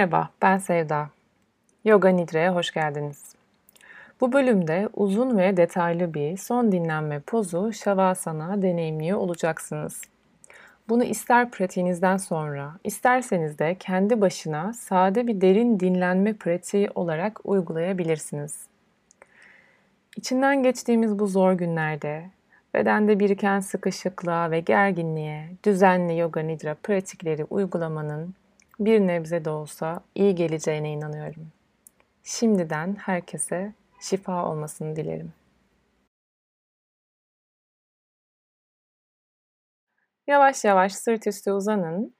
Merhaba, ben Sevda. Yoga Nidre'ye hoş geldiniz. Bu bölümde uzun ve detaylı bir son dinlenme pozu Shavasana deneyimliyor olacaksınız. Bunu ister pratiğinizden sonra, isterseniz de kendi başına sade bir derin dinlenme pratiği olarak uygulayabilirsiniz. İçinden geçtiğimiz bu zor günlerde bedende biriken sıkışıklığa ve gerginliğe düzenli yoga nidra pratikleri uygulamanın bir nebze de olsa iyi geleceğine inanıyorum. Şimdiden herkese şifa olmasını dilerim. Yavaş yavaş sırt üstü uzanın.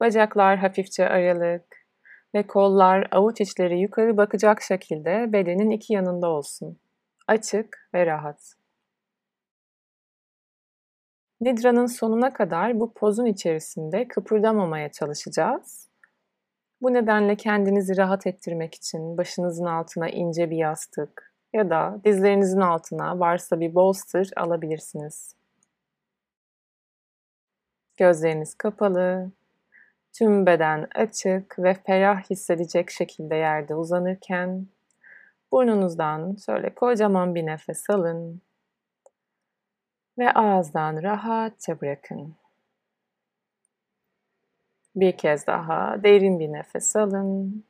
Bacaklar hafifçe aralık ve kollar avuç içleri yukarı bakacak şekilde bedenin iki yanında olsun. Açık ve rahat. Nidra'nın sonuna kadar bu pozun içerisinde kıpırdamamaya çalışacağız. Bu nedenle kendinizi rahat ettirmek için başınızın altına ince bir yastık ya da dizlerinizin altına varsa bir bolster alabilirsiniz. Gözleriniz kapalı, tüm beden açık ve ferah hissedecek şekilde yerde uzanırken burnunuzdan şöyle kocaman bir nefes alın ve ağızdan rahatça bırakın. Bir kez daha derin bir nefes alın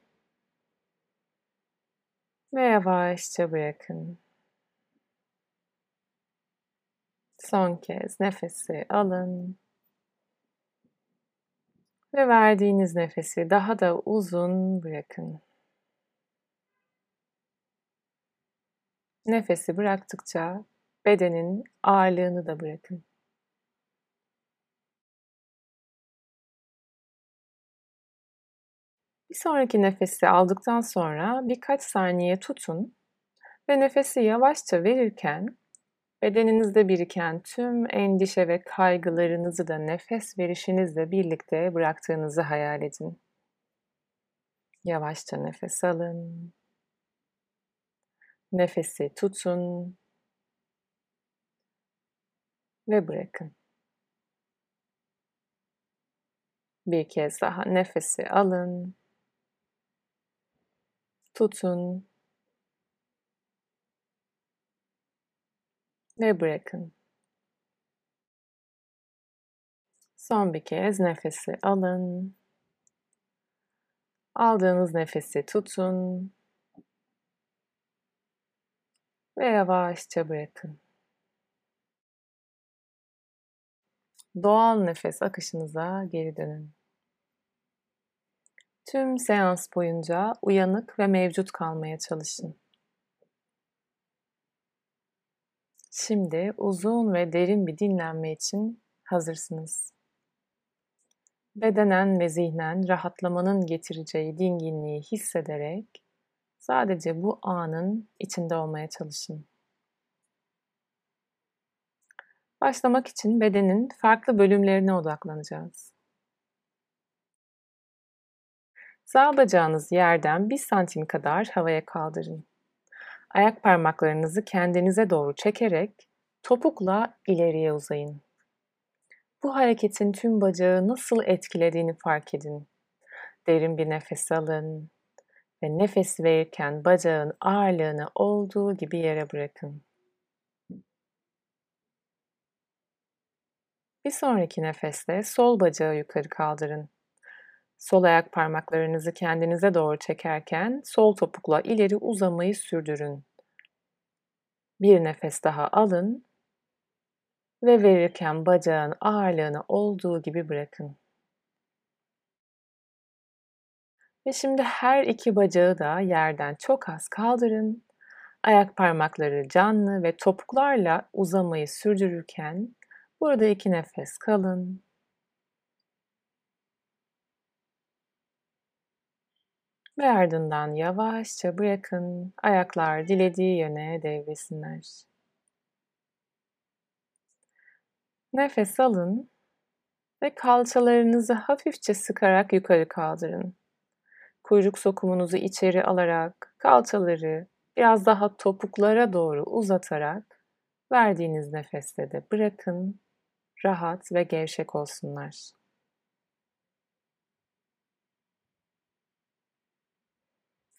ve yavaşça bırakın. Son kez nefesi alın ve verdiğiniz nefesi daha da uzun bırakın. Nefesi bıraktıkça bedenin ağırlığını da bırakın. Bir sonraki nefesi aldıktan sonra birkaç saniye tutun ve nefesi yavaşça verirken bedeninizde biriken tüm endişe ve kaygılarınızı da nefes verişinizle birlikte bıraktığınızı hayal edin. Yavaşça nefes alın. Nefesi tutun ve bırakın. Bir kez daha nefesi alın. Tutun. Ve bırakın. Son bir kez nefesi alın. Aldığınız nefesi tutun. Ve yavaşça bırakın. Doğal nefes akışınıza geri dönün. Tüm seans boyunca uyanık ve mevcut kalmaya çalışın. Şimdi uzun ve derin bir dinlenme için hazırsınız. Bedenen ve zihnen rahatlamanın getireceği dinginliği hissederek sadece bu anın içinde olmaya çalışın. Başlamak için bedenin farklı bölümlerine odaklanacağız. Sağ bacağınız yerden 1 santim kadar havaya kaldırın. Ayak parmaklarınızı kendinize doğru çekerek topukla ileriye uzayın. Bu hareketin tüm bacağı nasıl etkilediğini fark edin. Derin bir nefes alın ve nefes verirken bacağın ağırlığını olduğu gibi yere bırakın. Bir sonraki nefeste sol bacağı yukarı kaldırın. Sol ayak parmaklarınızı kendinize doğru çekerken sol topukla ileri uzamayı sürdürün. Bir nefes daha alın ve verirken bacağın ağırlığını olduğu gibi bırakın. Ve şimdi her iki bacağı da yerden çok az kaldırın. Ayak parmakları canlı ve topuklarla uzamayı sürdürürken Burada iki nefes kalın. Ve ardından yavaşça bırakın ayaklar dilediği yöne devresinler. Nefes alın ve kalçalarınızı hafifçe sıkarak yukarı kaldırın. Kuyruk sokumunuzu içeri alarak kalçaları biraz daha topuklara doğru uzatarak verdiğiniz nefeste de bırakın rahat ve gevşek olsunlar.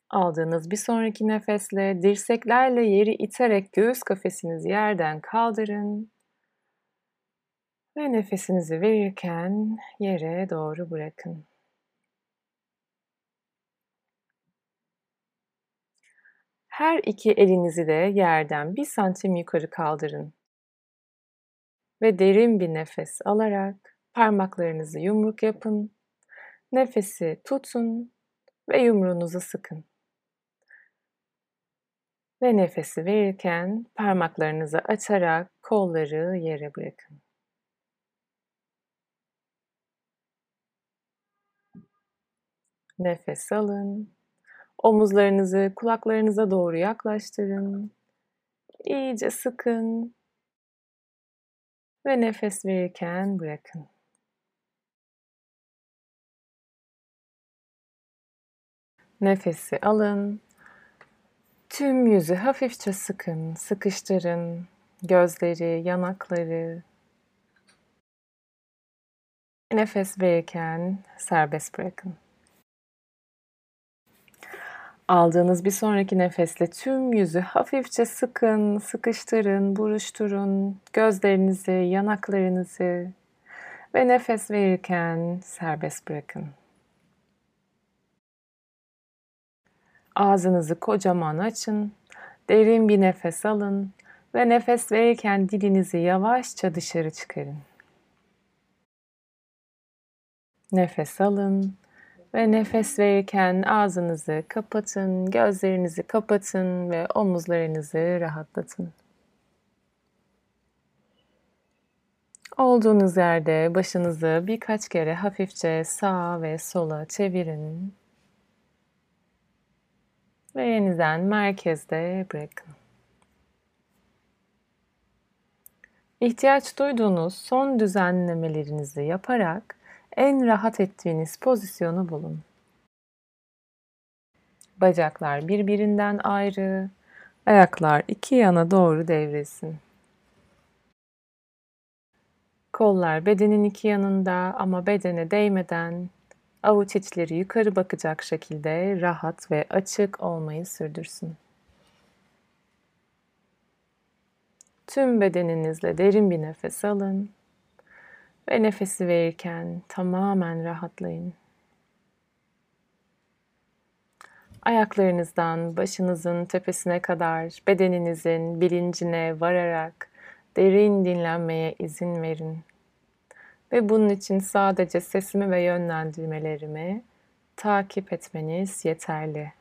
Aldığınız bir sonraki nefesle dirseklerle yeri iterek göğüs kafesinizi yerden kaldırın. Ve nefesinizi verirken yere doğru bırakın. Her iki elinizi de yerden bir santim yukarı kaldırın. Ve derin bir nefes alarak parmaklarınızı yumruk yapın. Nefesi tutun ve yumruğunuzu sıkın. Ve nefesi verirken parmaklarınızı açarak kolları yere bırakın. Nefes alın. Omuzlarınızı kulaklarınıza doğru yaklaştırın. İyice sıkın. Ve nefes verirken bırakın. Nefesi alın. Tüm yüzü hafifçe sıkın, sıkıştırın. Gözleri, yanakları. Nefes verirken serbest bırakın. Aldığınız bir sonraki nefesle tüm yüzü hafifçe sıkın, sıkıştırın, buruşturun. Gözlerinizi, yanaklarınızı ve nefes verirken serbest bırakın. Ağzınızı kocaman açın. Derin bir nefes alın ve nefes verirken dilinizi yavaşça dışarı çıkarın. Nefes alın ve nefes verirken ağzınızı kapatın, gözlerinizi kapatın ve omuzlarınızı rahatlatın. Olduğunuz yerde başınızı birkaç kere hafifçe sağa ve sola çevirin. Ve yeniden merkezde bırakın. İhtiyaç duyduğunuz son düzenlemelerinizi yaparak en rahat ettiğiniz pozisyonu bulun. Bacaklar birbirinden ayrı, ayaklar iki yana doğru devrilsin. Kollar bedenin iki yanında ama bedene değmeden avuç içleri yukarı bakacak şekilde rahat ve açık olmayı sürdürsün. Tüm bedeninizle derin bir nefes alın ve nefesi verirken tamamen rahatlayın. Ayaklarınızdan başınızın tepesine kadar bedeninizin bilincine vararak derin dinlenmeye izin verin. Ve bunun için sadece sesimi ve yönlendirmelerimi takip etmeniz yeterli.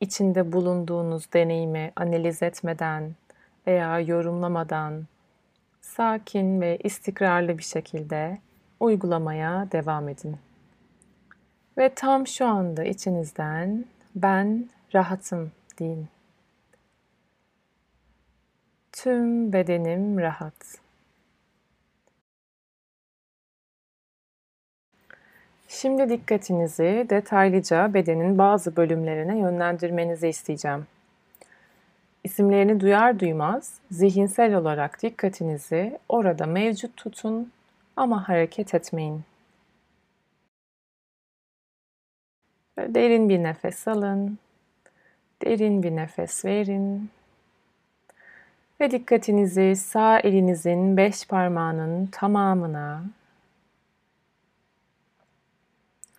İçinde bulunduğunuz deneyimi analiz etmeden veya yorumlamadan sakin ve istikrarlı bir şekilde uygulamaya devam edin. Ve tam şu anda içinizden ben rahatım deyin. Tüm bedenim rahat. Şimdi dikkatinizi detaylıca bedenin bazı bölümlerine yönlendirmenizi isteyeceğim. İsimlerini duyar duymaz zihinsel olarak dikkatinizi orada mevcut tutun ama hareket etmeyin. Derin bir nefes alın. Derin bir nefes verin. Ve dikkatinizi sağ elinizin beş parmağının tamamına,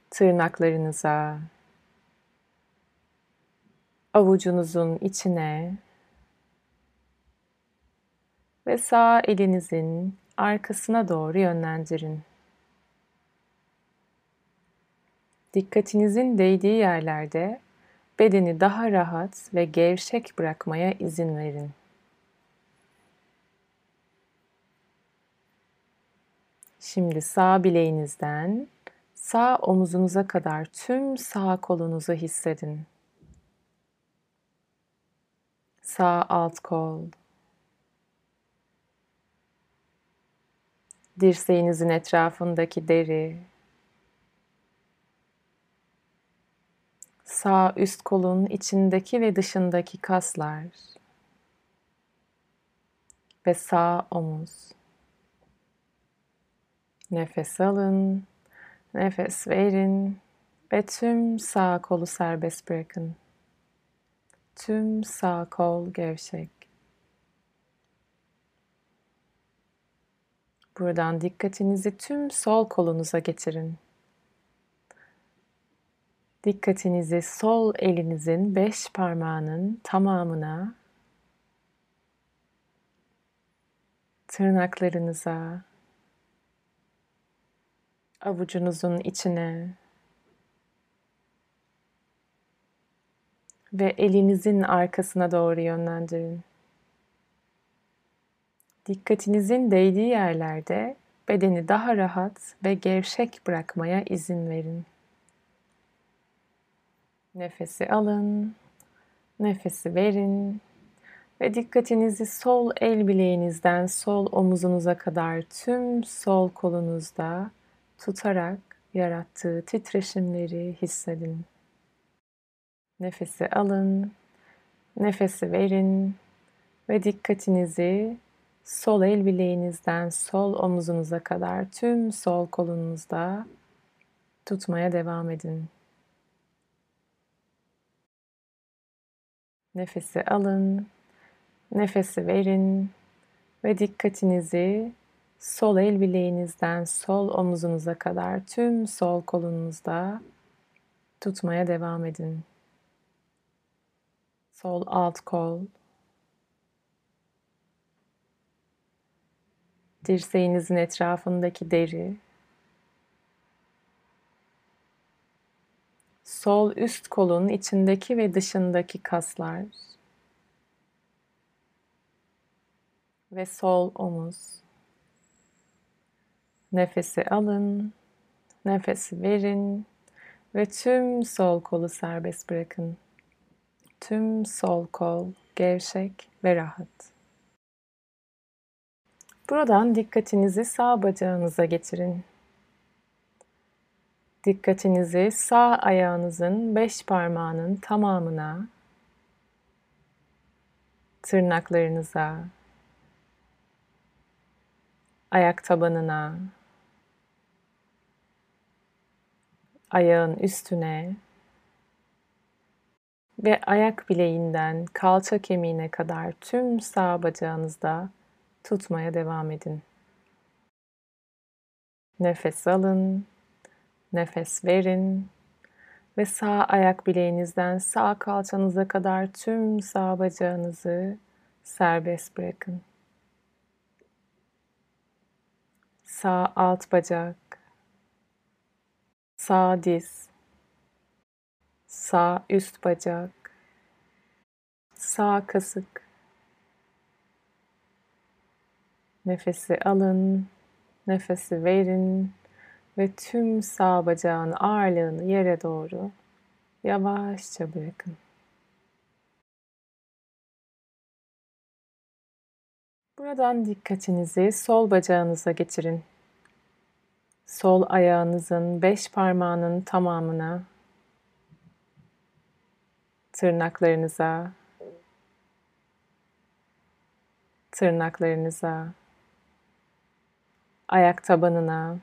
tırnaklarınıza, avucunuzun içine ve sağ elinizin arkasına doğru yönlendirin. Dikkatinizin değdiği yerlerde bedeni daha rahat ve gevşek bırakmaya izin verin. Şimdi sağ bileğinizden sağ omuzunuza kadar tüm sağ kolunuzu hissedin. Sağ alt kol, dirseğinizin etrafındaki deri, sağ üst kolun içindeki ve dışındaki kaslar ve sağ omuz. Nefes alın, nefes verin Ve tüm sağ kolu serbest bırakın. Tüm sağ kol gevşek. Buradan dikkatinizi tüm sol kolunuza getirin. Dikkatinizi sol elinizin beş parmağının tamamına, tırnaklarınıza, avucunuzun içine ve elinizin arkasına doğru yönlendirin. Dikkatinizin değdiği yerlerde bedeni daha rahat ve gevşek bırakmaya izin verin. Nefesi alın, nefesi verin ve dikkatinizi sol el bileğinizden sol omuzunuza kadar tüm sol kolunuzda tutarak yarattığı titreşimleri hissedin. Nefesi alın, nefesi verin ve dikkatinizi sol el bileğinizden sol omuzunuza kadar tüm sol kolunuzda tutmaya devam edin. Nefesi alın, nefesi verin ve dikkatinizi sol el bileğinizden sol omuzunuza kadar tüm sol kolunuzda tutmaya devam edin. Sol alt kol, dirseğinizin etrafındaki deri, sol üst kolun içindeki ve dışındaki kaslar ve sol omuz. Nefesi alın, nefesi verin ve tüm sol kolu serbest bırakın. Tüm sol kol gevşek ve rahat. Buradan dikkatinizi sağ bacağınıza getirin. Dikkatinizi sağ ayağınızın beş parmağının tamamına, tırnaklarınıza, ayak tabanına, ayağın üstüne ve ayak bileğinden kalça kemiğine kadar tüm sağ bacağınızda tutmaya devam edin. Nefes alın, nefes verin ve sağ ayak bileğinizden sağ kalçanıza kadar tüm sağ bacağınızı serbest bırakın. Sağ alt bacak, sağ diz, sağ üst bacak, sağ kasık. Nefesi alın, nefesi verin ve tüm sağ bacağın ağırlığını yere doğru yavaşça bırakın. Buradan dikkatinizi sol bacağınıza getirin. Sol ayağınızın beş parmağının tamamına, tırnaklarınıza, tırnaklarınıza, ayak tabanına,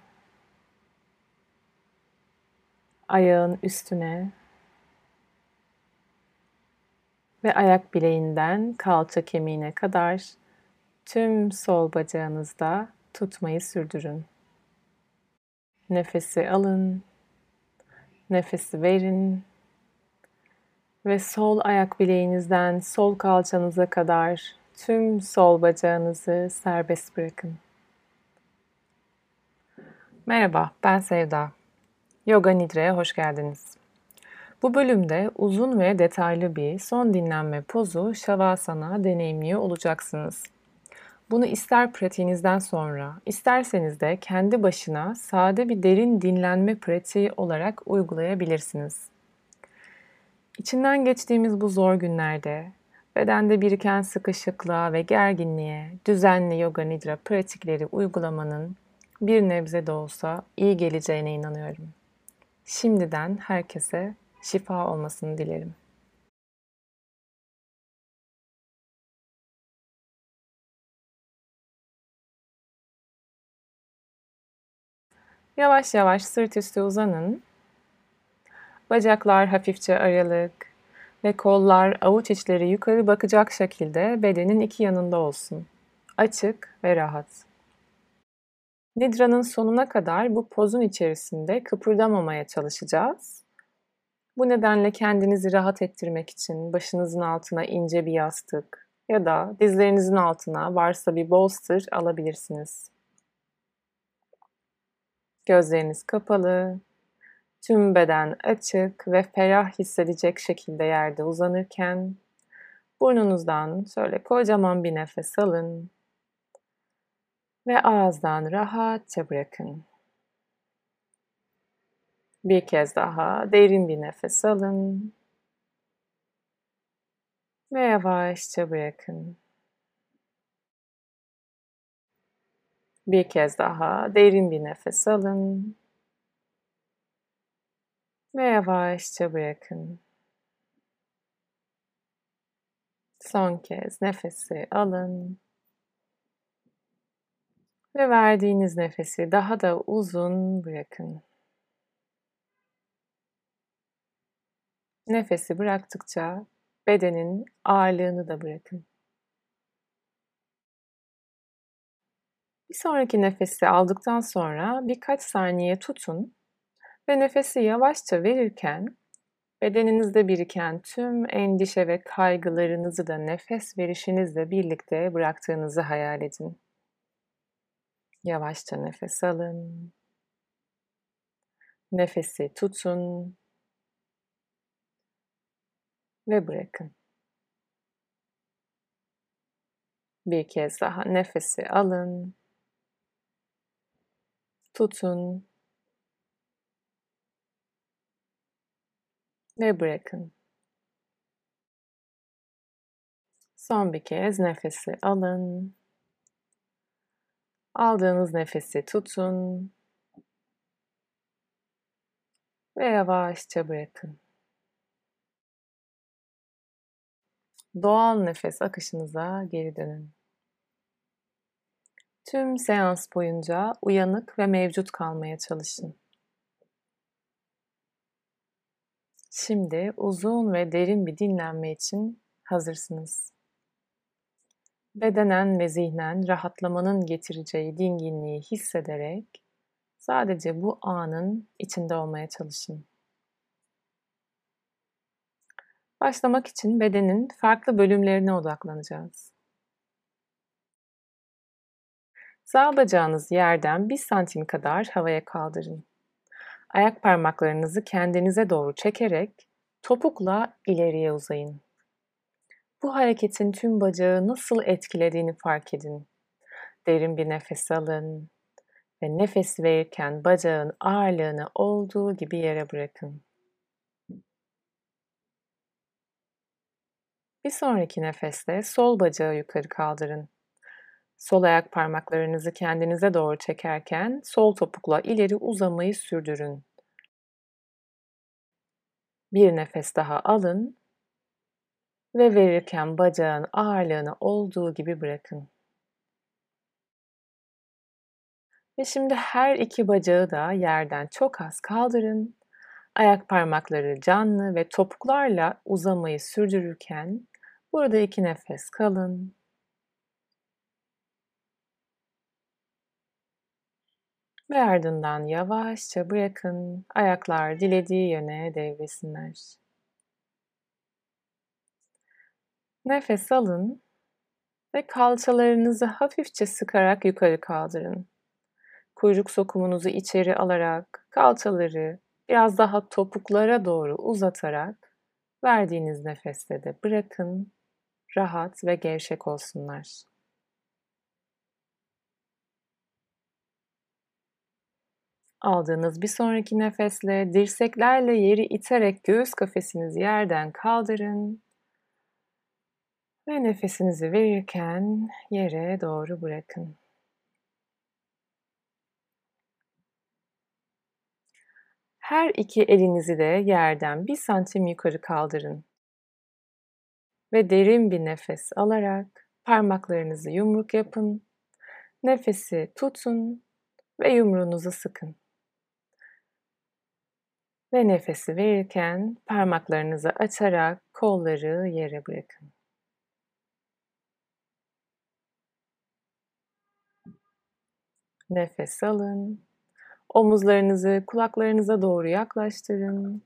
ayağın üstüne ve ayak bileğinden kalça kemiğine kadar tüm sol bacağınızda tutmayı sürdürün. Nefesi alın, nefesi verin ve sol ayak bileğinizden sol kalçanıza kadar tüm sol bacağınızı serbest bırakın. Merhaba, ben Sevda. Yoga Nidre'ye hoş geldiniz. Bu bölümde uzun ve detaylı bir son dinlenme pozu Shavasana deneyimliyor olacaksınız. Bunu ister pratiğinizden sonra, isterseniz de kendi başına sade bir derin dinlenme pratiği olarak uygulayabilirsiniz. İçinden geçtiğimiz bu zor günlerde bedende biriken sıkışıklığa ve gerginliğe düzenli yoga nidra pratikleri uygulamanın bir nebze de olsa iyi geleceğine inanıyorum. Şimdiden herkese şifa olmasını dilerim. Yavaş yavaş sırt üstü uzanın Bacaklar hafifçe aralık ve kollar avuç içleri yukarı bakacak şekilde bedenin iki yanında olsun. Açık ve rahat. Nidra'nın sonuna kadar bu pozun içerisinde kıpırdamamaya çalışacağız. Bu nedenle kendinizi rahat ettirmek için başınızın altına ince bir yastık ya da dizlerinizin altına varsa bir bolster alabilirsiniz. Gözleriniz kapalı, tüm beden açık ve ferah hissedecek şekilde yerde uzanırken burnunuzdan şöyle kocaman bir nefes alın ve ağızdan rahatça bırakın. Bir kez daha derin bir nefes alın ve yavaşça bırakın. Bir kez daha derin bir nefes alın ve yavaşça bırakın. Son kez nefesi alın ve verdiğiniz nefesi daha da uzun bırakın. Nefesi bıraktıkça bedenin ağırlığını da bırakın. Bir sonraki nefesi aldıktan sonra birkaç saniye tutun ve nefesi yavaşça verirken bedeninizde biriken tüm endişe ve kaygılarınızı da nefes verişinizle birlikte bıraktığınızı hayal edin. Yavaşça nefes alın. Nefesi tutun ve bırakın. Bir kez daha nefesi alın. Tutun ve bırakın. Son bir kez nefesi alın. Aldığınız nefesi tutun ve yavaşça bırakın. Doğal nefes akışınıza geri dönün. Tüm seans boyunca uyanık ve mevcut kalmaya çalışın. Şimdi uzun ve derin bir dinlenme için hazırsınız. Bedenen ve zihnen rahatlamanın getireceği dinginliği hissederek sadece bu anın içinde olmaya çalışın. Başlamak için bedenin farklı bölümlerine odaklanacağız. Sağ bacağınız yerden 1 santim kadar havaya kaldırın. Ayak parmaklarınızı kendinize doğru çekerek topukla ileriye uzayın. Bu hareketin tüm bacağı nasıl etkilediğini fark edin. Derin bir nefes alın ve nefes verirken bacağın ağırlığını olduğu gibi yere bırakın. Bir sonraki nefeste sol bacağı yukarı kaldırın. Sol ayak parmaklarınızı kendinize doğru çekerken sol topukla ileri uzamayı sürdürün. Bir nefes daha alın ve verirken bacağın ağırlığını olduğu gibi bırakın. Ve şimdi her iki bacağı da yerden çok az kaldırın. Ayak parmakları canlı ve topuklarla uzamayı sürdürürken burada iki nefes kalın. Ve ardından yavaşça bırakın ayaklar dilediği yöne devresinler. Nefes alın ve kalçalarınızı hafifçe sıkarak yukarı kaldırın. Kuyruk sokumunuzu içeri alarak kalçaları biraz daha topuklara doğru uzatarak verdiğiniz nefeste de bırakın rahat ve gevşek olsunlar. Aldığınız bir sonraki nefesle dirseklerle yeri iterek göğüs kafesinizi yerden kaldırın. Ve nefesinizi verirken yere doğru bırakın. Her iki elinizi de yerden bir santim yukarı kaldırın. Ve derin bir nefes alarak parmaklarınızı yumruk yapın. Nefesi tutun ve yumruğunuzu sıkın. Ve nefesi verirken parmaklarınızı açarak kolları yere bırakın. Nefes alın. Omuzlarınızı kulaklarınıza doğru yaklaştırın.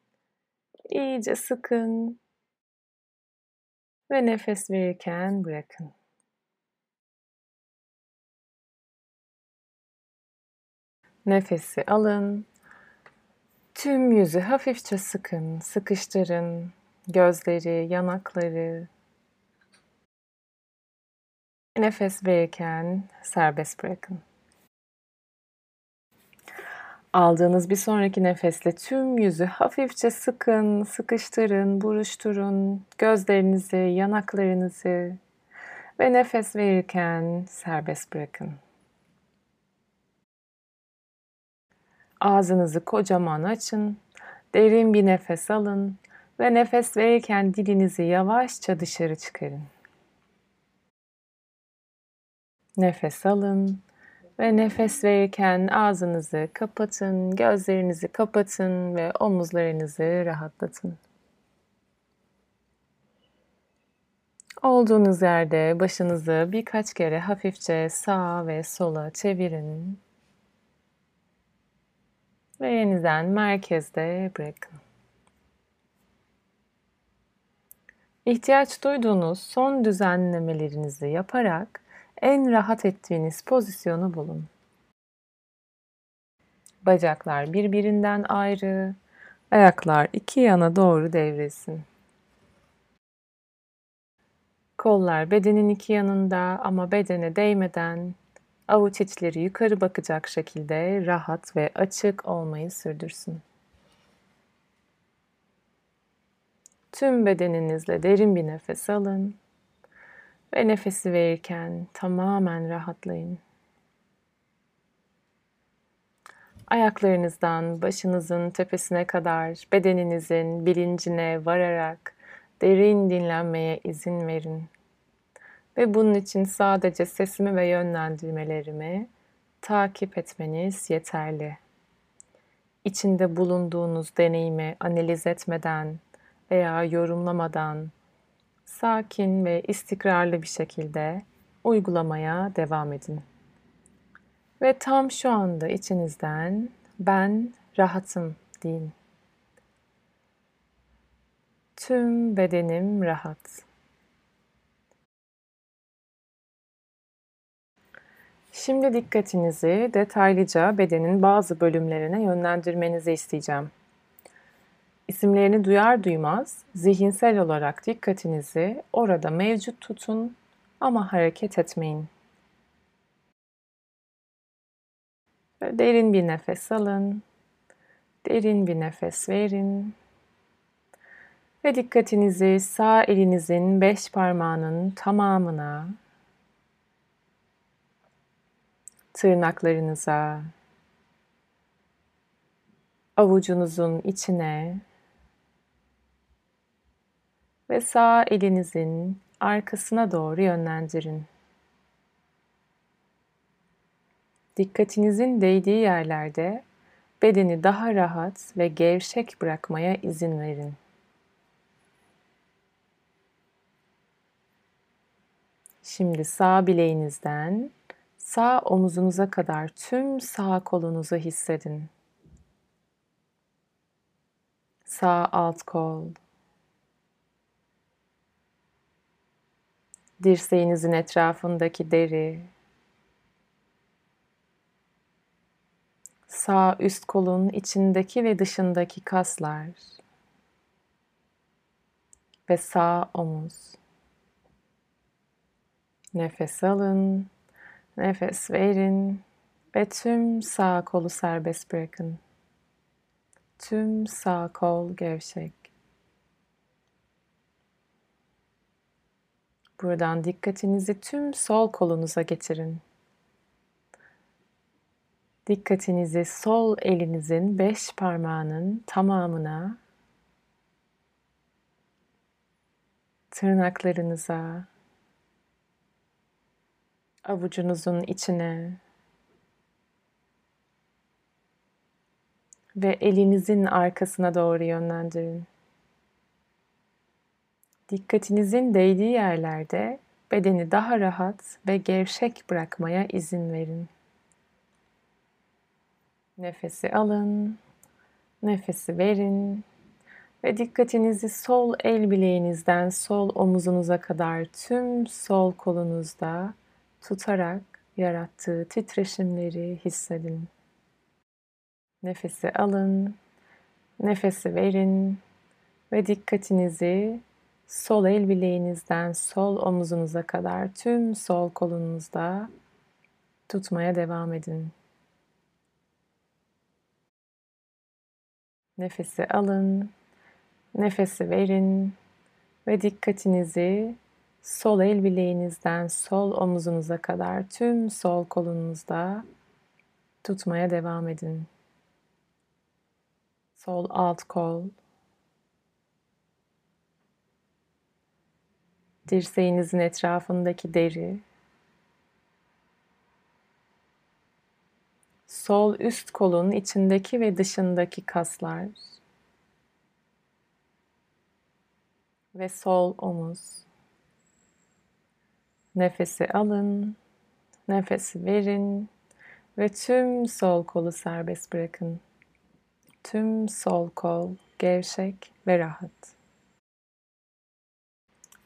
İyice sıkın. Ve nefes verirken bırakın. Nefesi alın. Tüm yüzü hafifçe sıkın, sıkıştırın. Gözleri, yanakları. Nefes verirken serbest bırakın. Aldığınız bir sonraki nefesle tüm yüzü hafifçe sıkın, sıkıştırın, buruşturun. Gözlerinizi, yanaklarınızı ve nefes verirken serbest bırakın. Ağzınızı kocaman açın. Derin bir nefes alın ve nefes verirken dilinizi yavaşça dışarı çıkarın. Nefes alın ve nefes verirken ağzınızı kapatın, gözlerinizi kapatın ve omuzlarınızı rahatlatın. Olduğunuz yerde başınızı birkaç kere hafifçe sağa ve sola çevirin. Ve yeniden merkezde bırakın. İhtiyaç duyduğunuz son düzenlemelerinizi yaparak en rahat ettiğiniz pozisyonu bulun. Bacaklar birbirinden ayrı, ayaklar iki yana doğru devrilsin. Kollar bedenin iki yanında ama bedene değmeden avuç içleri yukarı bakacak şekilde rahat ve açık olmayı sürdürsün. Tüm bedeninizle derin bir nefes alın ve nefesi verirken tamamen rahatlayın. Ayaklarınızdan başınızın tepesine kadar bedeninizin bilincine vararak derin dinlenmeye izin verin. Ve bunun için sadece sesimi ve yönlendirmelerimi takip etmeniz yeterli. İçinde bulunduğunuz deneyimi analiz etmeden veya yorumlamadan sakin ve istikrarlı bir şekilde uygulamaya devam edin. Ve tam şu anda içinizden ben rahatım deyin. Tüm bedenim rahat. Şimdi dikkatinizi detaylıca bedenin bazı bölümlerine yönlendirmenizi isteyeceğim. İsimlerini duyar duymaz zihinsel olarak dikkatinizi orada mevcut tutun ama hareket etmeyin. Derin bir nefes alın. Derin bir nefes verin. Ve dikkatinizi sağ elinizin beş parmağının tamamına, tırnaklarınıza, avucunuzun içine ve sağ elinizin arkasına doğru yönlendirin. Dikkatinizin değdiği yerlerde bedeni daha rahat ve gevşek bırakmaya izin verin. Şimdi sağ bileğinizden sağ omuzunuza kadar tüm sağ kolunuzu hissedin. Sağ alt kol, dirseğinizin etrafındaki deri, sağ üst kolun içindeki ve dışındaki kaslar ve sağ omuz. Nefes alın, nefes verin ve tüm sağ kolu serbest bırakın. Tüm sağ kol gevşek. Buradan dikkatinizi tüm sol kolunuza getirin. Dikkatinizi sol elinizin beş parmağının tamamına, tırnaklarınıza, avucunuzun içine ve elinizin arkasına doğru yönlendirin. Dikkatinizin değdiği yerlerde bedeni daha rahat ve gevşek bırakmaya izin verin. Nefesi alın, nefesi verin ve dikkatinizi sol el bileğinizden sol omuzunuza kadar tüm sol kolunuzda tutarak yarattığı titreşimleri hissedin. Nefesi alın, nefesi verin ve dikkatinizi sol el bileğinizden sol omuzunuza kadar tüm sol kolunuzda tutmaya devam edin. Nefesi alın, nefesi verin ve dikkatinizi sol el bileğinizden sol omuzunuza kadar tüm sol kolunuzda tutmaya devam edin. Sol alt kol, dirseğinizin etrafındaki deri, sol üst kolun içindeki ve dışındaki kaslar ve sol omuz. Nefesi alın, nefesi verin ve tüm sol kolu serbest bırakın. Tüm sol kol gevşek ve rahat.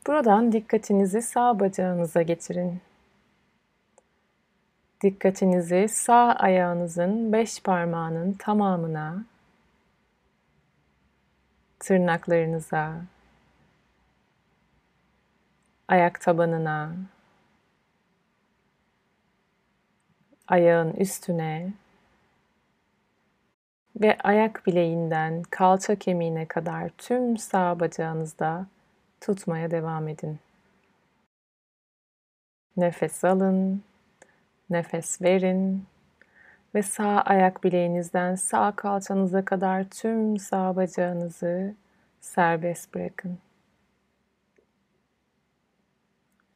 Buradan dikkatinizi sağ bacağınıza getirin. Dikkatinizi sağ ayağınızın beş parmağının tamamına, tırnaklarınıza, ayak tabanına, ayağın üstüne ve ayak bileğinden kalça kemiğine kadar tüm sağ bacağınızda tutmaya devam edin. Nefes alın, nefes verin ve sağ ayak bileğinizden sağ kalçanıza kadar tüm sağ bacağınızı serbest bırakın.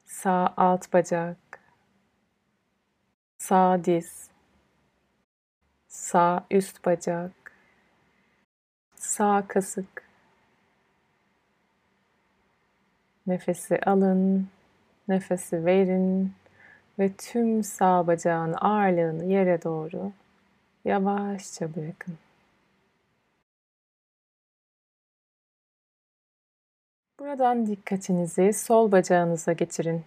Sağ alt bacak, sağ diz, sağ üst bacak, sağ kasık, Nefesi alın, nefesi verin ve tüm sağ bacağın ağırlığını yere doğru yavaşça bırakın. Buradan dikkatinizi sol bacağınıza getirin.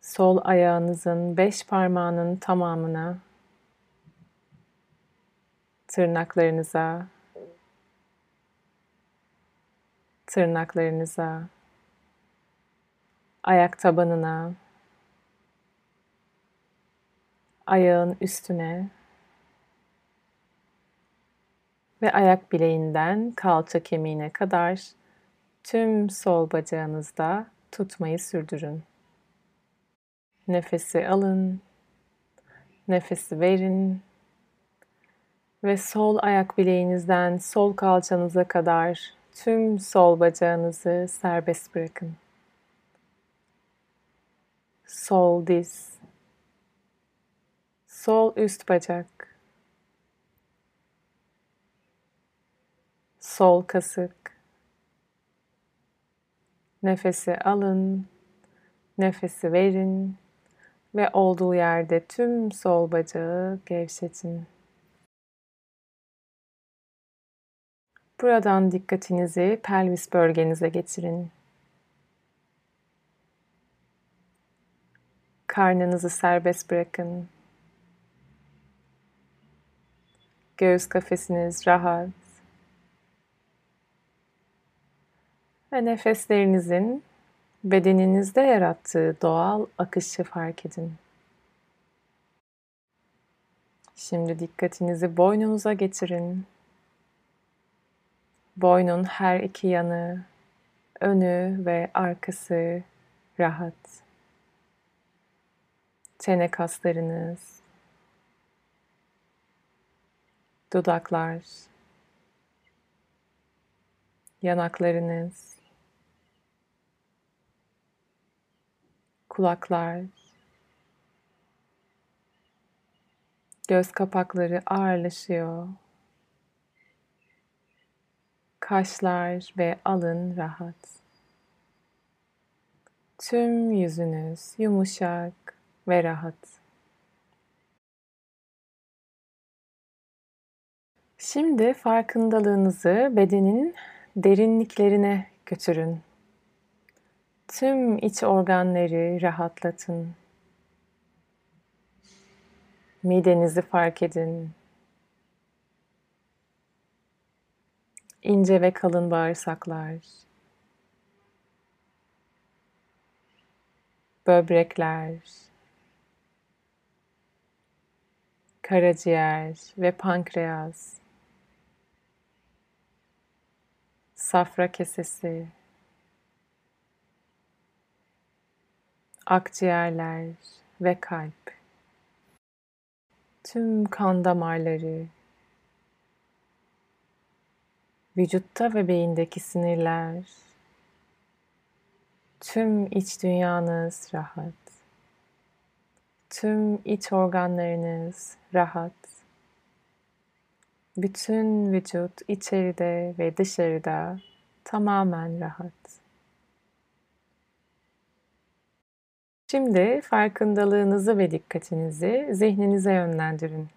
Sol ayağınızın beş parmağının tamamına, tırnaklarınıza, tırnaklarınıza, ayak tabanına, ayağın üstüne. Ve ayak bileğinden kalça kemiğine kadar tüm sol bacağınızda tutmayı sürdürün. Nefesi alın, nefesi verin ve sol ayak bileğinizden sol kalçanıza kadar tüm sol bacağınızı serbest bırakın sol diz, sol üst bacak, sol kasık. Nefesi alın, nefesi verin ve olduğu yerde tüm sol bacağı gevşetin. Buradan dikkatinizi pelvis bölgenize getirin. Karnınızı serbest bırakın. Göğüs kafesiniz rahat. Ve nefeslerinizin bedeninizde yarattığı doğal akışı fark edin. Şimdi dikkatinizi boynunuza getirin. Boynun her iki yanı, önü ve arkası rahat çene kaslarınız, dudaklar, yanaklarınız, kulaklar, göz kapakları ağırlaşıyor Kaşlar ve alın rahat. Tüm yüzünüz yumuşak ve rahat. Şimdi farkındalığınızı bedenin derinliklerine götürün. Tüm iç organları rahatlatın. Midenizi fark edin. İnce ve kalın bağırsaklar. Böbrekler. Karaciğer ve pankreas. Safra kesesi. Akciğerler ve kalp tüm kan damarları, vücutta ve beyindeki sinirler, tüm iç dünyanız rahat. Tüm iç organlarınız rahat. Bütün vücut içeride ve dışarıda tamamen rahat. Şimdi farkındalığınızı ve dikkatinizi zihninize yönlendirin.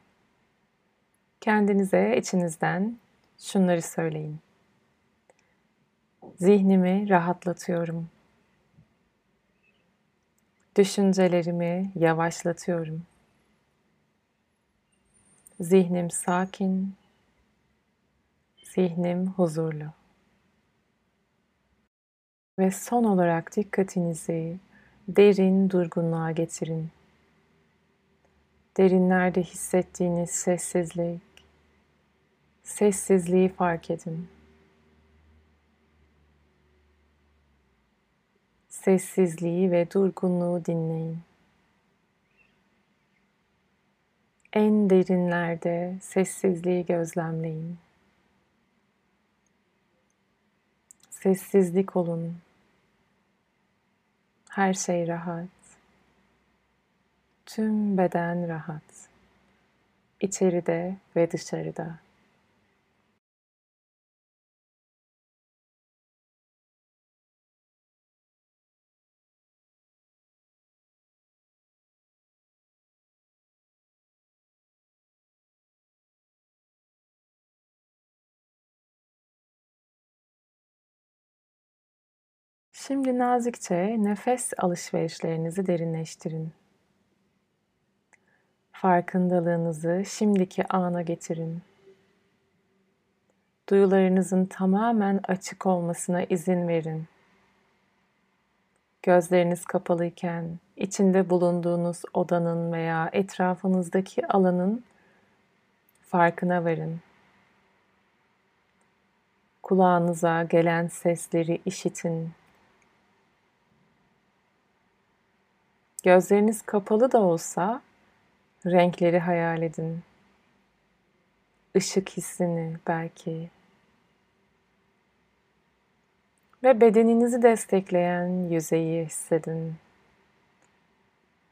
Kendinize içinizden şunları söyleyin. Zihnimi rahatlatıyorum. Düşüncelerimi yavaşlatıyorum. Zihnim sakin, zihnim huzurlu. Ve son olarak dikkatinizi derin durgunluğa getirin. Derinlerde hissettiğiniz sessizlik, sessizliği fark edin. Sessizliği ve durgunluğu dinleyin. En derinlerde sessizliği gözlemleyin. Sessizlik olun. Her şey rahat. Tüm beden rahat. İçeride ve dışarıda. Şimdi nazikçe nefes alışverişlerinizi derinleştirin. Farkındalığınızı şimdiki ana getirin. Duyularınızın tamamen açık olmasına izin verin. Gözleriniz kapalıyken içinde bulunduğunuz odanın veya etrafınızdaki alanın farkına varın. Kulağınıza gelen sesleri işitin. Gözleriniz kapalı da olsa renkleri hayal edin. Işık hissini belki. Ve bedeninizi destekleyen yüzeyi hissedin.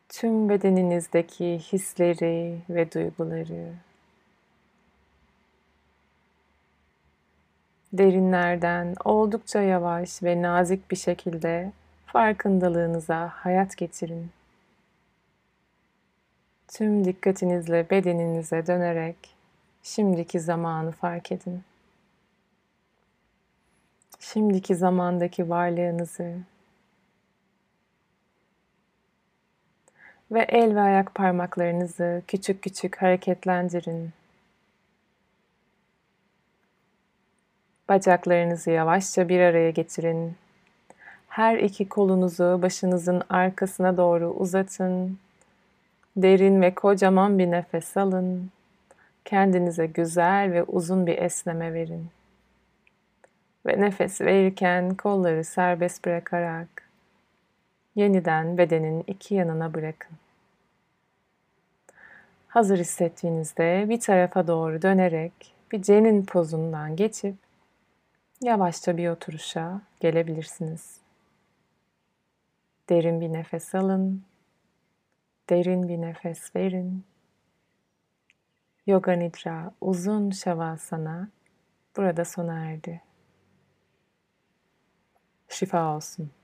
Tüm bedeninizdeki hisleri ve duyguları. Derinlerden oldukça yavaş ve nazik bir şekilde farkındalığınıza hayat getirin. Tüm dikkatinizle bedeninize dönerek şimdiki zamanı fark edin. Şimdiki zamandaki varlığınızı ve el ve ayak parmaklarınızı küçük küçük hareketlendirin. Bacaklarınızı yavaşça bir araya getirin. Her iki kolunuzu başınızın arkasına doğru uzatın Derin ve kocaman bir nefes alın. Kendinize güzel ve uzun bir esneme verin. Ve nefes verirken kolları serbest bırakarak yeniden bedenin iki yanına bırakın. Hazır hissettiğinizde bir tarafa doğru dönerek bir cenin pozundan geçip yavaşça bir oturuşa gelebilirsiniz. Derin bir nefes alın. Derin bir nefes verin. Yoga Nidra uzun şavasana burada sona erdi. Şifa olsun.